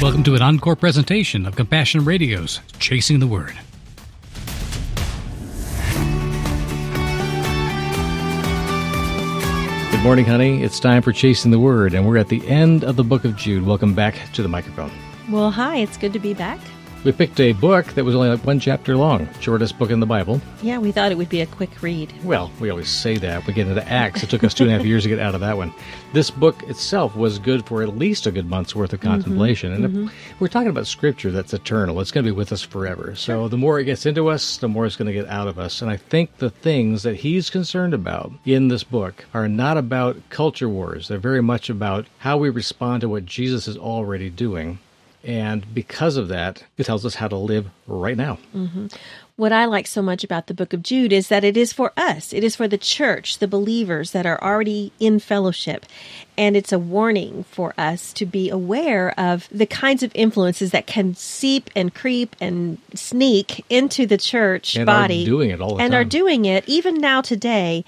Welcome to an encore presentation of Compassion Radio's Chasing the Word. Good morning, honey. It's time for Chasing the Word, and we're at the end of the book of Jude. Welcome back to the microphone. Well, hi, it's good to be back. We picked a book that was only like one chapter long, shortest book in the Bible. Yeah, we thought it would be a quick read. Well, we always say that. We get into Acts. It took us two and a half years to get out of that one. This book itself was good for at least a good month's worth of mm-hmm. contemplation. and if mm-hmm. we're talking about scripture that's eternal, it's going to be with us forever. So the more it gets into us, the more it's going to get out of us. And I think the things that he's concerned about in this book are not about culture wars. They're very much about how we respond to what Jesus is already doing. And because of that, it tells us how to live right now. Mm-hmm. What I like so much about the book of Jude is that it is for us. It is for the church, the believers that are already in fellowship. And it's a warning for us to be aware of the kinds of influences that can seep and creep and sneak into the church And are body. doing it all the and are doing it even now today.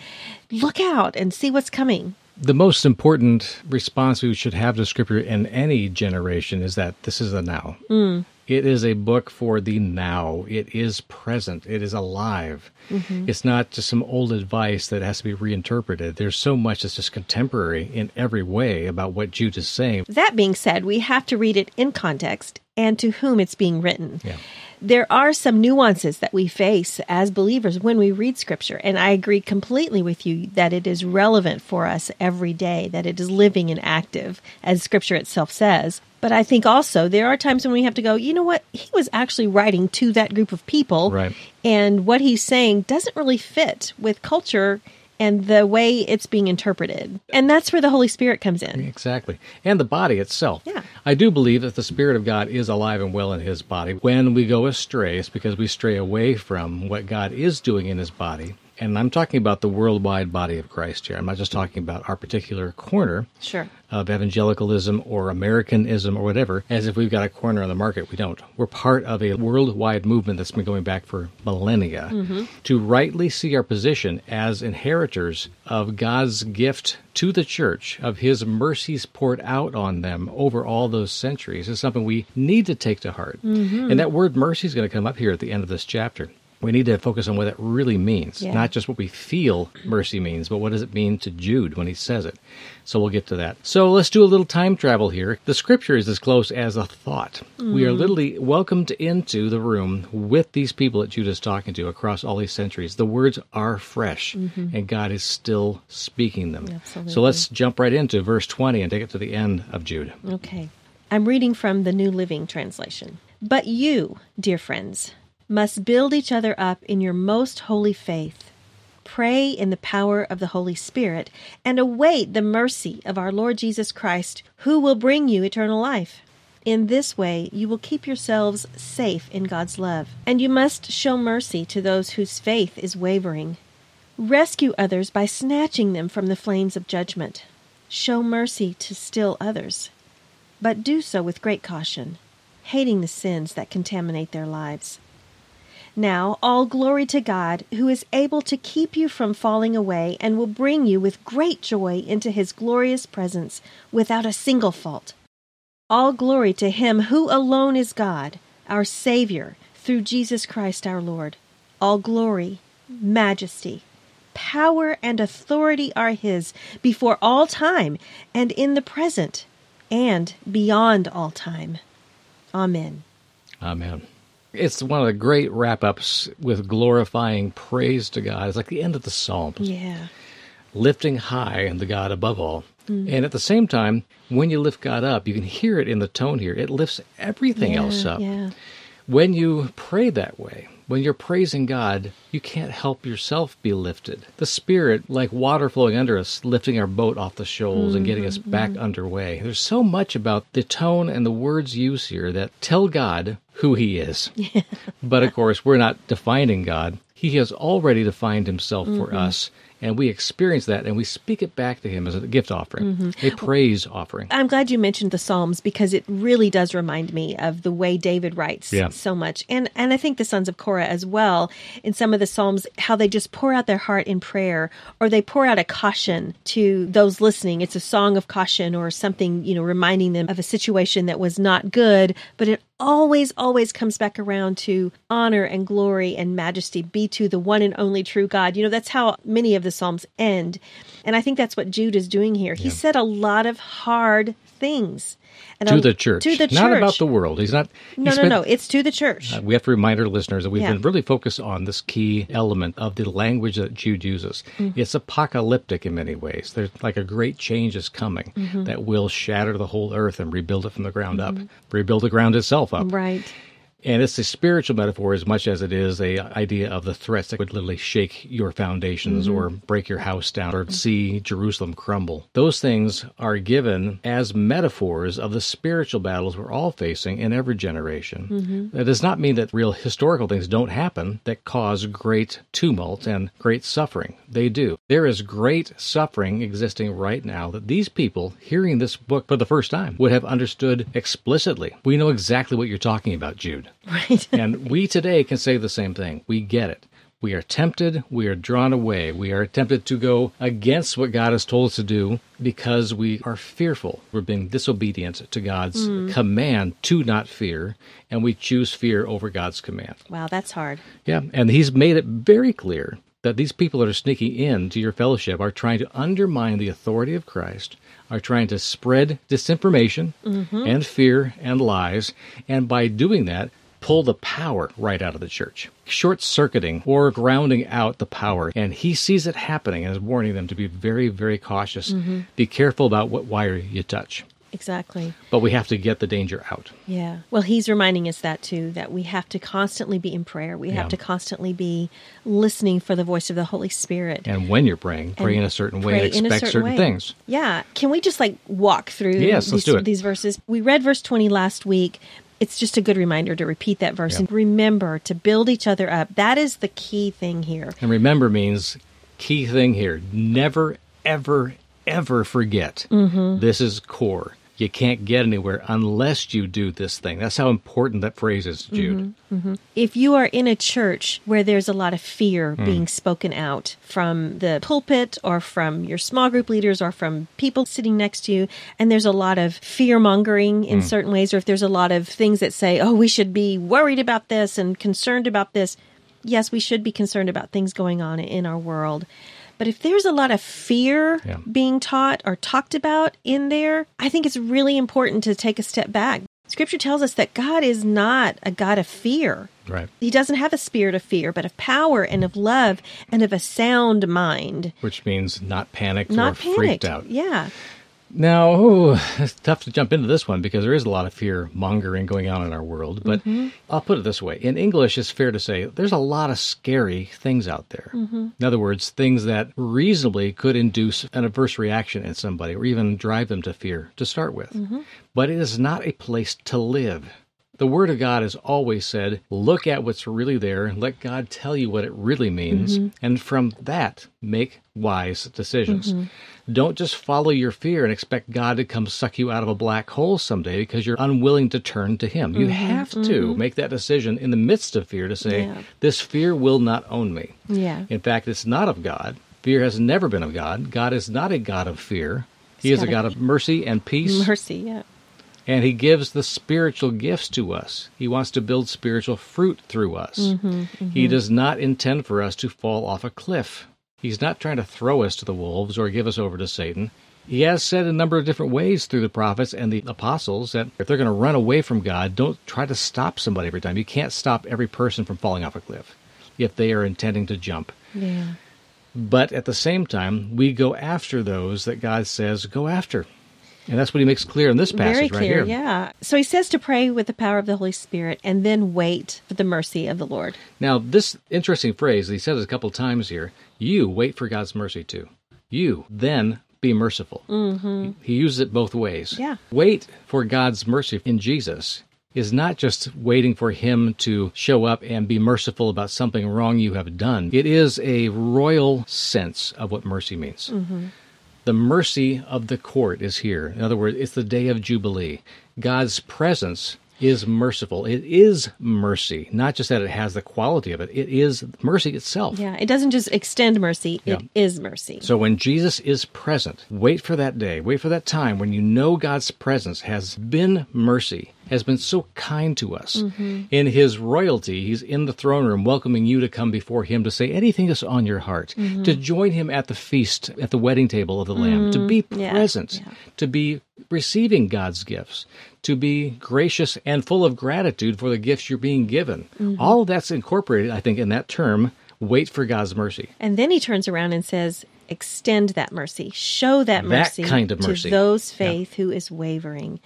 Look out and see what's coming. The most important response we should have to Scripture in any generation is that this is a now. Mm. It is a book for the now. It is present. It is alive. Mm-hmm. It's not just some old advice that has to be reinterpreted. There's so much that's just contemporary in every way about what Jude is saying. That being said, we have to read it in context and to whom it's being written. Yeah. There are some nuances that we face as believers when we read scripture, and I agree completely with you that it is relevant for us every day, that it is living and active, as scripture itself says. But I think also there are times when we have to go, you know what? He was actually writing to that group of people, Right. and what he's saying doesn't really fit with culture and the way it's being interpreted. And that's where the Holy Spirit comes in. Exactly. And the body itself. Yeah. I do believe that the Spirit of God is alive and well in his body. When we go astray, it's because we stray away from what God is doing in his body. And I'm talking about the worldwide body of Christ here. I'm not just talking about our particular corner Sure. of evangelicalism or Americanism or whatever, as if we've got a corner on the market. We don't. We're part of a worldwide movement that's been going back for millennia mm-hmm. to rightly see our position as inheritors of God's gift to the church, of His mercies poured out on them over all those centuries, is something we need to take to heart. Mm-hmm. And that word mercy is going to come up here at the end of this chapter. We need to focus on what it really means, Yeah. not just what we feel mercy means, but what does it mean to Jude when he says it. So we'll get to that. So let's do a little time travel here. The scripture is as close as a thought. We are mm. literally welcomed into the room with these people that Jude is talking to across all these centuries. The words are fresh, mm-hmm. and God is still speaking them. Absolutely. So let's jump right into verse 20 and take it to the end of Jude. Okay. I'm reading from the New Living Translation. But you, dear friends, must build each other up in your most holy faith. Pray in the power of the Holy Spirit and await the mercy of our Lord Jesus Christ, who will bring you eternal life. In this way, you will keep yourselves safe in God's love, and you must show mercy to those whose faith is wavering. Rescue others by snatching them from the flames of judgment. Show mercy to still others but do so with great caution, hating the sins that contaminate their lives. Now, all glory to God, who is able to keep you from falling away and will bring you with great joy into his glorious presence without a single fault. All glory to him who alone is God, our Savior, through Jesus Christ our Lord. All glory, majesty, power, and authority are his before all time and in the present and beyond all time. Amen. Amen. It's one of the great wrap ups with glorifying praise to God. It's like the end of the Psalms. Yeah. lifting high and the God above all. Mm-hmm. And at the same time, when you lift God up, you can hear it in the tone here. It lifts everything else up. Yeah. When you pray that way, when you're praising God, you can't help yourself be lifted. The Spirit, like water flowing under us, lifting our boat off the shoals and getting us mm-hmm. back mm-hmm. underway. There's so much about the tone and the words used here that tell God who He is. but of course, we're not defining God. He has already defined Himself for mm-hmm. us and we experience that and we speak it back to Him as a gift offering, mm-hmm. a praise offering. I'm glad you mentioned the Psalms because it really does remind me of the way David writes Yeah. so much. And and I think the sons of Korah as well in some of the Psalms how they just pour out their heart in prayer or they pour out a caution to those listening. It's a song of caution or something, you know, reminding them of a situation that was not good, but it always always comes back around to honor and glory and majesty be to the one and only true God. You know, that's how many of the Psalms end. And I think that's what Jude is doing here. He said a lot of hard things. And To a- the church, To the church. not about the world. He's not. he No, no, spent- no. It's to the church. We have to remind our listeners that we've Yeah. been really focused on this key element of the language that Jude uses. Mm-hmm. It's apocalyptic in many ways. There's like a great change is coming Mm-hmm. that will shatter the whole earth and rebuild it from the ground up, rebuild the ground itself up. right. And it's a spiritual metaphor as much as it is a idea of the threats that would literally shake your foundations mm-hmm. or break your house down or see Jerusalem crumble. Those things are given as metaphors of the spiritual battles we're all facing in every generation. Mm-hmm. That does not mean that real historical things don't happen that cause great tumult and great suffering. They do. There is great suffering existing right now that these people hearing this book for the first time would have understood explicitly. We know exactly what you're talking about, Jude. Right. And we today can say the same thing. We get it. We are tempted. We are drawn away. We are tempted to go against what God has told us to do because we are fearful. We're being disobedient to God's hmm. command to not fear, and we choose fear over God's command. wow, that's hard. Yeah, and He's made it very clear that these people that are sneaking in to your fellowship are trying to undermine the authority of Christ, are trying to spread disinformation mm-hmm. and fear and lies, and by doing that, pull the power right out of the church, short circuiting or grounding out the power. And he sees it happening and is warning them to be very, very cautious. Mm-hmm. Be careful about what wire you touch. Exactly. But we have to get the danger out. Yeah. Well, he's reminding us that too, that we have to constantly be in prayer. We Yeah. have to constantly be listening for the voice of the Holy Spirit. And when you're praying, pray and in a certain way and expect certain way. things. Yeah. Can we just like walk through Yes, these, let's do it. these verses? We read verse 20 last week. It's just a good reminder to repeat that verse and remember to build each other up. That is the key thing here. And remember means key thing here. Never, ever, ever forget. Mm-hmm. This is core. You can't get anywhere unless you do this thing. That's how important that phrase is, Jude. Mm-hmm. If you are in a church where there's a lot of fear Hmm. being spoken out from the pulpit or from your small group leaders or from people sitting next to you, and there's a lot of fear mongering in certain ways, or if there's a lot of things that say, oh, we should be worried about this and concerned about this, yes, we should be concerned about things going on in our world. But if there's a lot of fear Yeah. being taught or talked about in there, I think it's really important to take a step back. Scripture tells us that God is not a God of fear. Right. He doesn't have a spirit of fear, but of power and of love and of a sound mind. Which means not panicked Not or panicked. freaked out. Yeah. Now, ooh, it's tough to jump into this one because there is a lot of fear mongering going on in our world. But Mm-hmm. I'll put it this way in English, it's fair to say there's a lot of scary things out there. Mm-hmm. In other words, things that reasonably could induce an adverse reaction in somebody or even drive them to fear to start with. Mm-hmm. But it is not a place to live. The Word of God has always said, look at what's really there, and let God tell you what it really means, Mm-hmm. and from that, make wise decisions. Mm-hmm. Don't just follow your fear and expect God to come suck you out of a black hole someday because you're unwilling to turn to Him. You have to make that decision in the midst of fear to say, Mm-hmm. Yeah. this fear will not own me. Yeah. In fact, it's not of God. Fear has never been of God. God is not a God of fear. He He's is a God of mercy and peace. Mercy. Yeah. And he gives the spiritual gifts to us. He wants to build spiritual fruit through us. Mm-hmm, He does not intend for us to fall off a cliff. He's not trying to throw us to the wolves or give us over to Satan. He has said a number of different ways through the prophets and the apostles that if they're going to run away from God, don't try to stop somebody every time. You can't stop every person from falling off a cliff if they are intending to jump. Yeah. But at the same time, we go after those that God says go after. And that's what he makes clear in this passage Very right clear. here. Yeah. So he says to pray with the power of the Holy Spirit and then wait for the mercy of the Lord. Now, this interesting phrase, he says it a couple times here you wait for God's mercy too. You then be merciful. Mm-hmm. He uses it both ways. Yeah. Wait for God's mercy in Jesus. is not just waiting for him to show up and be merciful about something wrong you have done. It is a royal sense of what mercy means. The mercy of the court is here. In other words, it's the day of Jubilee. God's presence is merciful. It is mercy, not just that it has the quality of it, it is mercy itself. Yeah, it doesn't just extend mercy, it is mercy. So when Jesus is present, wait for that day, wait for that time when you know God's presence has been mercy, has been so kind to us. Mm-hmm. In his royalty, he's in the throne room welcoming you to come before him to say anything that's on your heart, Mm-hmm. to join him at the feast, at the wedding table of the Lamb, to be Mm-hmm. Yeah, present, yeah. to be receiving God's gifts, to be gracious and full of gratitude for the gifts you're being given. Mm-hmm. All of that's incorporated, I think, in that term, wait for God's mercy. And then he turns around and says, extend that mercy, show that That mercy, kind of mercy. to those Yeah. faith who is wavering.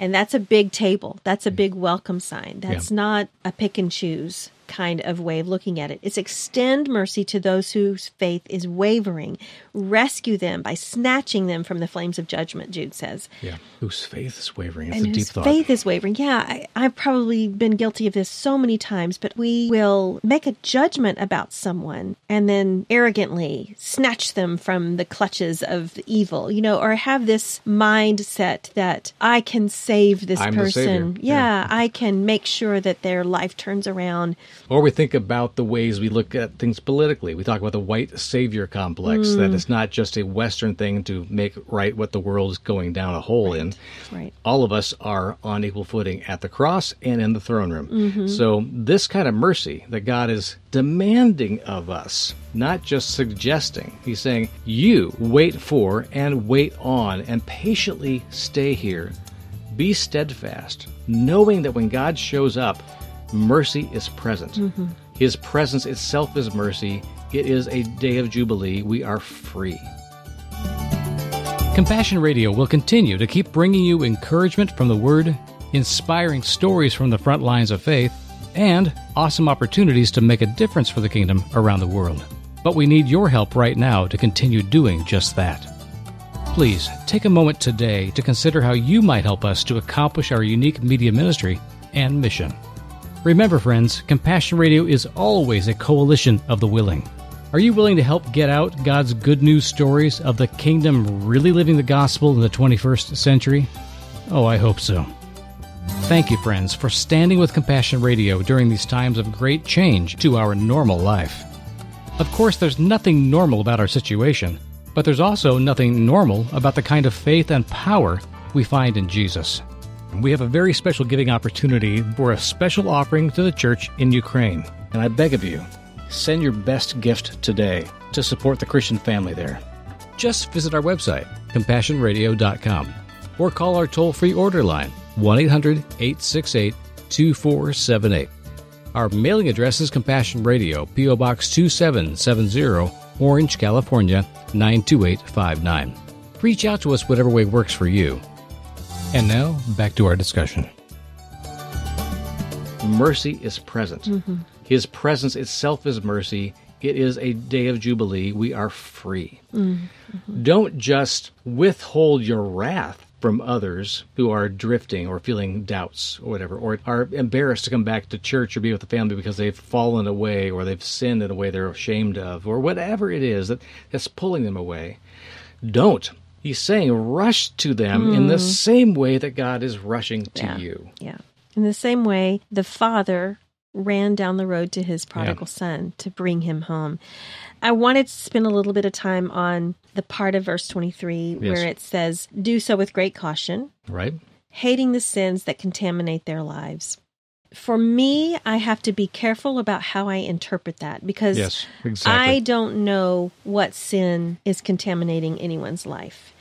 And that's a big table. That's a mm. big welcome sign. That's Yeah. not a pick and choose kind of way of looking at it. It's extend mercy to those whose faith is wavering. Rescue them by snatching them from the flames of judgment, Jude says. Yeah. Whose faith is wavering. It's and a deep whose thought. faith is wavering. Yeah, I, I've probably been guilty of this so many times, but we will make a judgment about someone and then arrogantly snatch them from the clutches of evil, you know, or have this mindset that I can save this I'm person. savior. Yeah, I can make sure that their life turns around. Or we think about the ways we look at things politically. We talk about the white savior complex, Mm. that it's not just a Western thing to make right what the world is going down a hole in. Right. All of us are on equal footing at the cross and in the throne room. Mm-hmm. So, this kind of mercy that God is demanding of us, not just suggesting, He's saying, You wait for and wait on and patiently stay here. Be steadfast, knowing that when God shows up, mercy is present. Mm-hmm. His presence itself is mercy. It is a day of Jubilee. We are free. Compassion Radio will continue to keep bringing you encouragement from the Word, inspiring stories from the front lines of faith, and awesome opportunities to make a difference for the kingdom around the world. But we need your help right now to continue doing just that. Please take a moment today to consider how you might help us to accomplish our unique media ministry and mission. Remember, friends, Compassion Radio is always a coalition of the willing. Are you willing to help get out God's good news stories of the kingdom really living the gospel in the 21st century? Oh, I hope so. Thank you, friends, for standing with Compassion Radio during these times of great change to our normal life. Of course, there's nothing normal about our situation, but there's also nothing normal about the kind of faith and power we find in Jesus. We have a very special giving opportunity for a special offering to the church in Ukraine. And I beg of you, send your best gift today to support the Christian family there. Just visit our website, compassionradio.com, or call our toll free order line, 1 800 868 2478. Our mailing address is Compassion Radio, P.O. Box 2770, Orange, California 92859. Reach out to us whatever way works for you. And now, back to our discussion. Mercy is present. Mm-hmm. His presence itself is mercy. It is a day of Jubilee. We are free. Mm-hmm. Don't just withhold your wrath from others who are drifting or feeling doubts or whatever, or are embarrassed to come back to church or be with the family because they've fallen away or they've sinned in a way they're ashamed of, or whatever it is that, that's pulling them away. Don't. He's saying rush to them in the mm. same way that God is rushing to Yeah. you. Yeah. In the same way, the father ran down the road to his prodigal son to bring him home. I wanted to spend a little bit of time on the part of verse 23 Yes. where it says, Do so with great caution, Right? hating the sins that contaminate their lives. For me, I have to be careful about how I interpret that because Yes, exactly. I don't know what sin is contaminating anyone's life.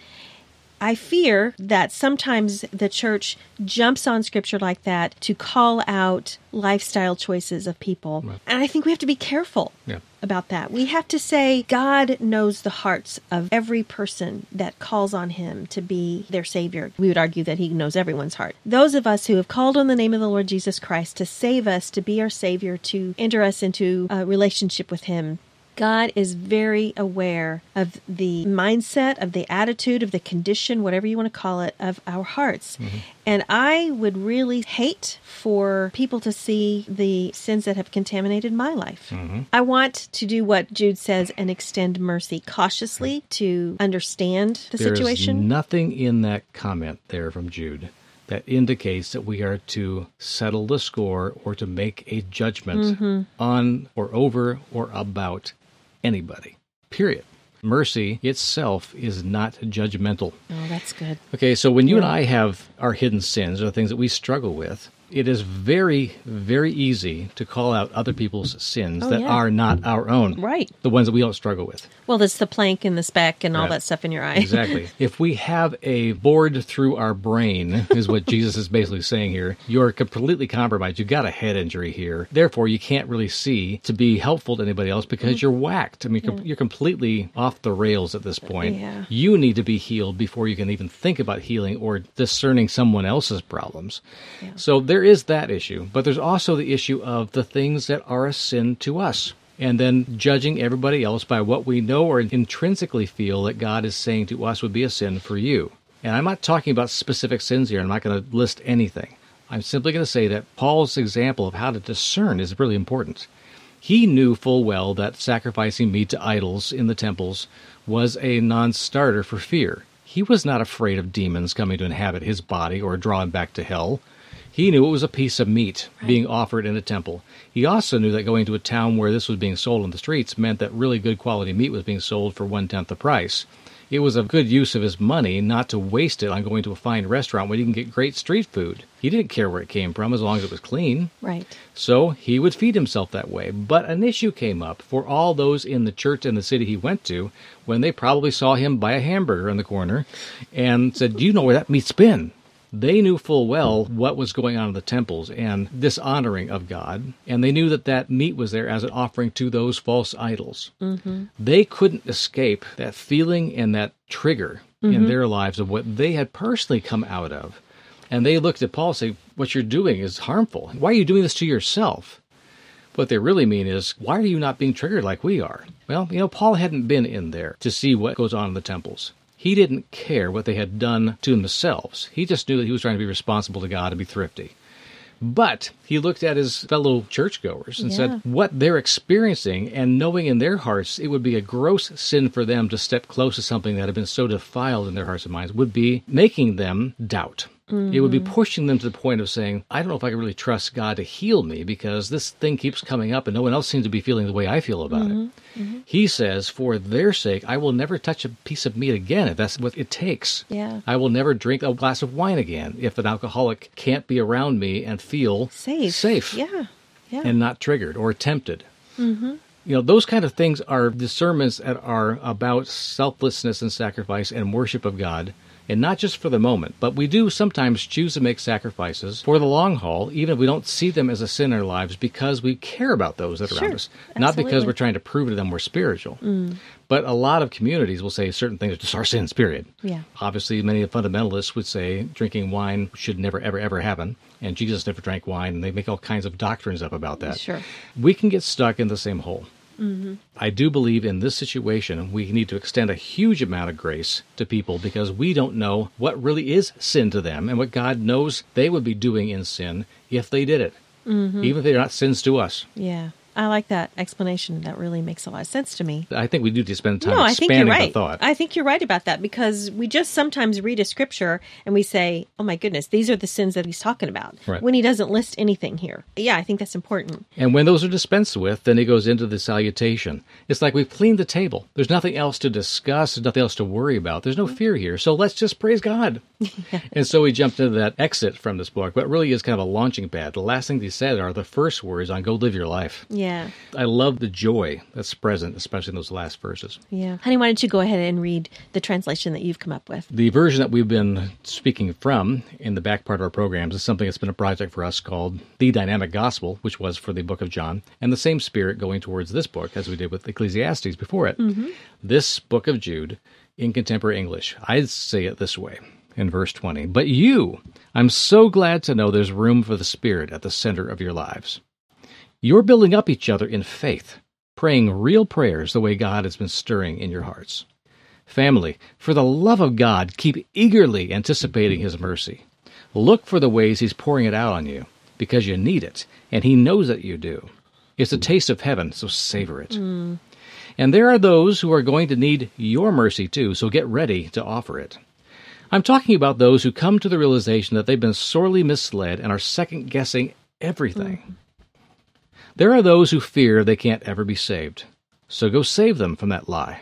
I fear that sometimes the church jumps on scripture like that to call out lifestyle choices of people. And I think we have to be careful Yeah. about that. We have to say God knows the hearts of every person that calls on him to be their savior. We would argue that he knows everyone's heart. Those of us who have called on the name of the Lord Jesus Christ to save us, to be our savior, to enter us into a relationship with him, God is very aware of the mindset, of the attitude, of the condition, whatever you want to call it, of our hearts. Mm-hmm. And I would really hate for people to see the sins that have contaminated my life. Mm-hmm. I want to do what Jude says and extend mercy cautiously mm-hmm. to understand the There situation. nothing in that comment there from Jude that indicates that we are to settle the score or to make a judgment Mm-hmm. on or over or about anybody. Period. Mercy itself is not judgmental. oh, that's good. Okay, so when you and I have our hidden sins or the things that we struggle with, it is very, very easy to call out other people's sins Oh, that yeah. are not our own. Right. The ones that we don't struggle with. Well, that's the plank and the speck and all that stuff in your eye. Exactly. if we have a board through our brain, is what Jesus is basically saying here, you're completely compromised. You've got a head injury here. Therefore, you can't really see to be helpful to anybody else because Mm-hmm. you're whacked. I mean, com- you're completely off the rails at this point. Yeah. You need to be healed before you can even think about healing or discerning someone else's problems. Yeah. So there is that issue. But there's also the issue of the things that are a sin to us. And then judging everybody else by what we know or intrinsically feel that God is saying to us would be a sin for you. And I'm not talking about specific sins here. I'm not going to list anything. I'm simply going to say that Paul's example of how to discern is really important. He knew full well that sacrificing meat to idols in the temples was a non starter for fear. He was not afraid of demons coming to inhabit his body or draw him back to hell. He knew it was a piece of meat being offered in a temple. He also knew that going to a town where this was being sold in the streets meant that really good quality meat was being sold for one tenth the price. It was a good use of his money not to waste it on going to a fine restaurant where you can get great street food. He didn't care where it came from as long as it was clean. Right. So he would feed himself that way. But an issue came up for all those in the church and the city he went to when they probably saw him buy a hamburger in the corner and said, Do you know where that meat's been? They knew full well what was going on in the temples and dishonoring of God, and they knew that that meat was there as an offering to those false idols. Mm-hmm. They couldn't escape that feeling and that trigger in their lives of what they had personally come out of. And they looked at Paul and say, What you're doing is harmful. Why are you doing this to yourself? What they really mean is, why are you not being triggered like we are? Well, you know, Paul hadn't been in there to see what goes on in the temples. He didn't care what they had done to themselves. He just knew that he was trying to be responsible to God and be thrifty. But he looked at his fellow churchgoers and Yeah. said, what they're experiencing and knowing in their hearts it would be a gross sin for them to step close to something that had been so defiled in their hearts and minds would be making them doubt. It would be pushing them to the point of saying, I don't know if I can really trust God to heal me because this thing keeps coming up and no one else seems to be feeling the way I feel about it. He says, For their sake, I will never touch a piece of meat again if that's what it takes. Yeah. I will never drink a glass of wine again if an alcoholic can't be around me and feel Safe. safe Yeah. Yeah. and not triggered or tempted. Mm-hmm. You know, those kind of things are discernments that are about selflessness and sacrifice and worship of God. And not just for the moment, but we do sometimes choose to make sacrifices for the long haul, even if we don't see them as a sin in our lives, because we care about those that are Sure. around us. Not because we're trying to prove to them we're spiritual. Mm. But a lot of communities will say certain things are just our sins, period. Yeah. Obviously, many fundamentalists would say drinking wine should never, ever, ever happen. And Jesus never drank wine, and they make all kinds of doctrines up about that. Sure. We can get stuck in the same hole. Mm-hmm. I do believe in this situation, we need to extend a huge amount of grace to people because we don't know what really is sin to them and what God knows they would be doing in sin if they did it, mm-hmm. even if they're not sins to us. Yeah. I like that explanation. That really makes a lot of sense to me. I think we do need to spend time No, I think expanding you're right. the thought. I think you're right about that because we just sometimes read a scripture and we say, "Oh my goodness, these are the sins that he's talking about." Right. When he doesn't list anything here. Yeah, I think that's important. And when those are dispensed with, then he goes into the salutation. It's like we've cleaned the table. There's nothing else to discuss, there's nothing else to worry about. There's no mm-hmm. fear here. So let's just praise God. And so we jumped into that exit from this book, but really is kind of a launching pad. The last things he said are the first words on go live your life. Yeah. I love the joy that's present, especially in those last verses. Yeah. Honey, why don't you go ahead and read the translation that you've come up with? The version that we've been speaking from in the back part of our programs is something that's been a project for us called The Dynamic Gospel, which was for the book of John, and the same spirit going towards this book as we did with Ecclesiastes before it. Mm-hmm. This book of Jude in contemporary English, I'd say it this way in verse 20 But you, I'm so glad to know there's room for the Spirit at the center of your lives. You're building up each other in faith, praying real prayers the way God has been stirring in your hearts. Family, for the love of God, keep eagerly anticipating His mercy. Look for the ways He's pouring it out on you, because you need it, and He knows that you do. It's a taste of heaven, so savor it. Mm. And there are those who are going to need your mercy too, so get ready to offer it. I'm talking about those who come to the realization that they've been sorely misled and are second guessing everything. Mm. There are those who fear they can't ever be saved, so go save them from that lie.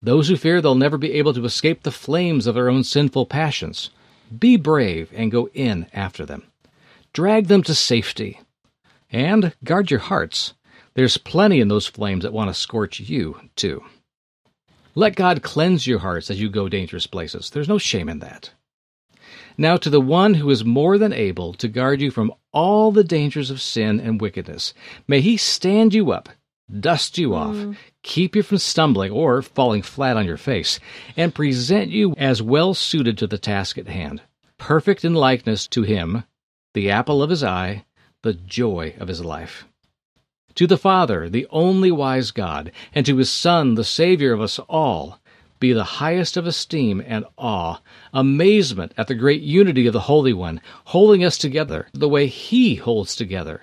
Those who fear they'll never be able to escape the flames of their own sinful passions, be brave and go in after them. Drag them to safety. And guard your hearts there's plenty in those flames that want to scorch you, too. Let God cleanse your hearts as you go dangerous places. There's no shame in that. Now, to the one who is more than able to guard you from all the dangers of sin and wickedness, may he stand you up, dust you off, mm. keep you from stumbling or falling flat on your face, and present you as well suited to the task at hand, perfect in likeness to him, the apple of his eye, the joy of his life to the Father, the only wise God, and to his Son, the Savior of us all, be the highest of esteem and awe, amazement at the great unity of the Holy One, holding us together the way He holds together,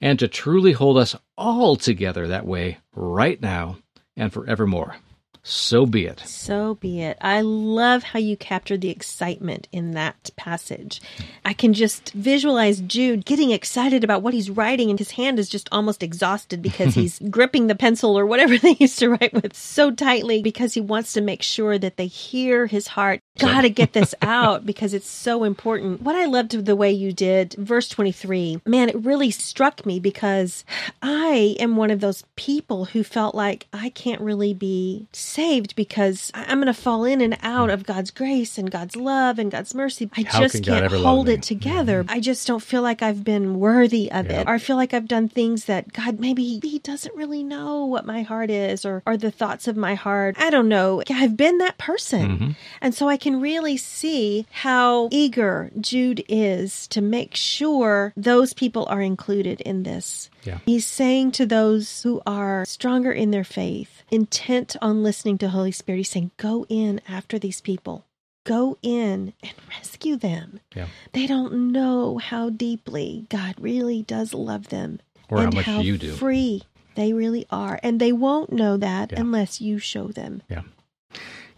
and to truly hold us all together that way right now and forevermore. So be it. So be it. I love how you captured the excitement in that passage. I can just visualize Jude getting excited about what he's writing, and his hand is just almost exhausted because he's gripping the pencil or whatever they used to write with so tightly because he wants to make sure that they hear his heart. Got to get this out because it's so important. What I loved the way you did, verse 23, man, it really struck me because I am one of those people who felt like I can't really be saved because I'm going to fall in and out of God's grace and God's love and God's mercy. I How just can not hold it together. Mm-hmm. I just don't feel like I've been worthy of it. Or I feel like I've done things that God maybe he doesn't really know what my heart is or or the thoughts of my heart. I don't know. I've been that person. Mm-hmm. And so I can really see how eager Jude is to make sure those people are included in this. Yeah. He's saying to those who are stronger in their faith, intent on listening to Holy Spirit, he's saying, go in after these people. Go in and rescue them. Yeah. They don't know how deeply God really does love them. Or how much how you do. Free they really are. And they won't know that yeah. unless you show them. Yeah.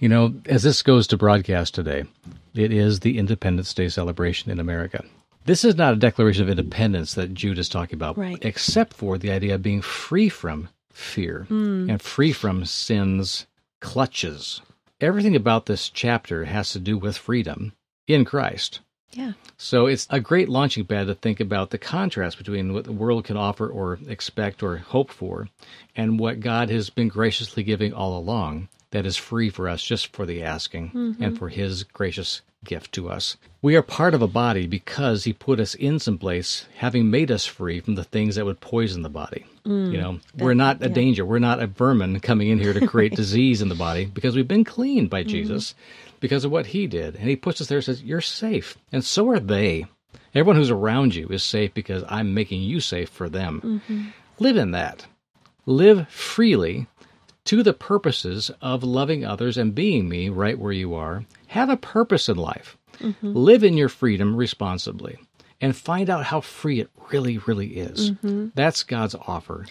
You know, as this goes to broadcast today, it is the Independence Day celebration in America. This is not a declaration of independence that Jude is talking about, right. except for the idea of being free from fear mm. and free from sin's clutches. Everything about this chapter has to do with freedom in Christ. Yeah. So it's a great launching pad to think about the contrast between what the world can offer or expect or hope for and what God has been graciously giving all along that is free for us just for the asking mm-hmm. and for his gracious gift to us. We are part of a body because he put us in some place, having made us free from the things that would poison the body. Mm, you know, that, we're not a yeah. danger. We're not a vermin coming in here to create disease in the body because we've been cleaned by mm-hmm. Jesus because of what he did. And he puts us there and says, You're safe. And so are they. Everyone who's around you is safe because I'm making you safe for them. Mm-hmm. Live in that. Live freely to the purposes of loving others and being me right where you are. Have a purpose in life. Mm-hmm. Live in your freedom responsibly and find out how free it really, really is. Mm-hmm. That's God's offer.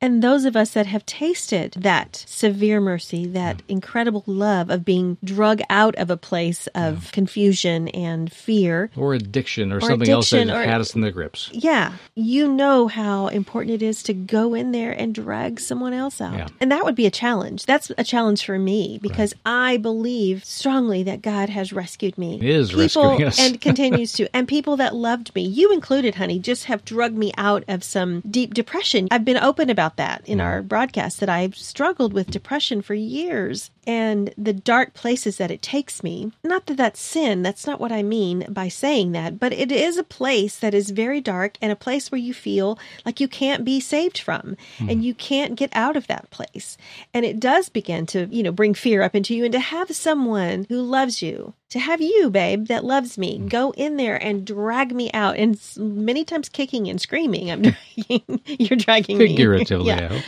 And those of us that have tasted that severe mercy, that yeah. incredible love of being drug out of a place of yeah. confusion and fear, or addiction, or, or something addiction, else that or, had us in the grips. Yeah, you know how important it is to go in there and drag someone else out, yeah. and that would be a challenge. That's a challenge for me because right. I believe strongly that God has rescued me. He is people, rescuing us, and continues to. And people that loved me, you included, honey, just have drugged me out of some deep depression. I've been open about that in mm-hmm. our broadcast that I've struggled with depression for years and the dark places that it takes me. Not that that's sin, that's not what I mean by saying that, but it is a place that is very dark and a place where you feel like you can't be saved from mm. and you can't get out of that place. And it does begin to, you know, bring fear up into you and to have someone who loves you to have you, babe, that loves me, mm. go in there and drag me out. And many times kicking and screaming, I'm dragging, you're dragging Figuratively, me. yeah.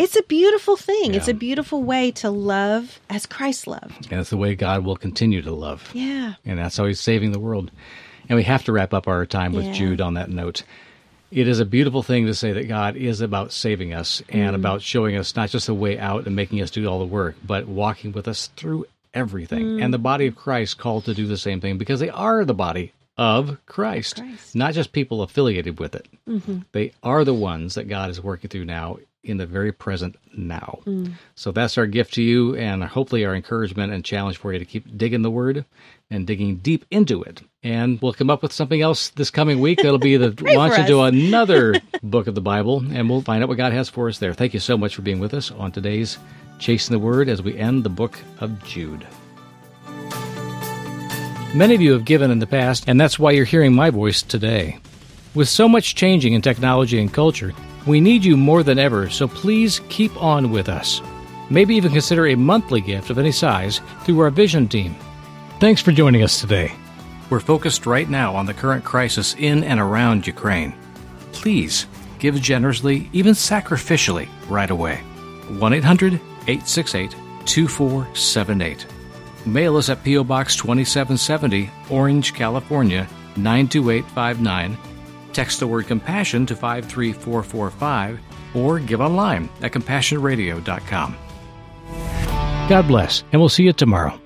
It's a beautiful thing. It's a beautiful way to love as Christ loved. And it's the way God will continue to love. Yeah. And that's how he's saving the world. And we have to wrap up our time with Yeah. Jude on that note. It is a beautiful thing to say that God is about saving us and mm-hmm. about showing us not just a way out and making us do all the work, but walking with us through everything. Mm. And the body of Christ called to do the same thing because they are the body of Christ, Christ. not just people affiliated with it. Mm-hmm. They are the ones that God is working through now in the very present now. So that's our gift to you and hopefully our encouragement and challenge for you to keep digging the word and digging deep into it. And we'll come up with something else this coming week. That'll be the launch into another book of the Bible, and we'll find out what God has for us there. Thank you so much for being with us on today's Chasing the Word as we end the book of Jude. Many of you have given in the past, and that's why you're hearing my voice today. With so much changing in technology and culture, we need you more than ever, so please keep on with us. Maybe even consider a monthly gift of any size through our vision team. Thanks for joining us today. We're focused right now on the current crisis in and around Ukraine. Please give generously, even sacrificially, right away. 1 800 868 2478. Mail us at P.O. Box 2770, Orange, California 92859. Text the word compassion to 53445 or give online at compassionradio.com. God bless, and we'll see you tomorrow.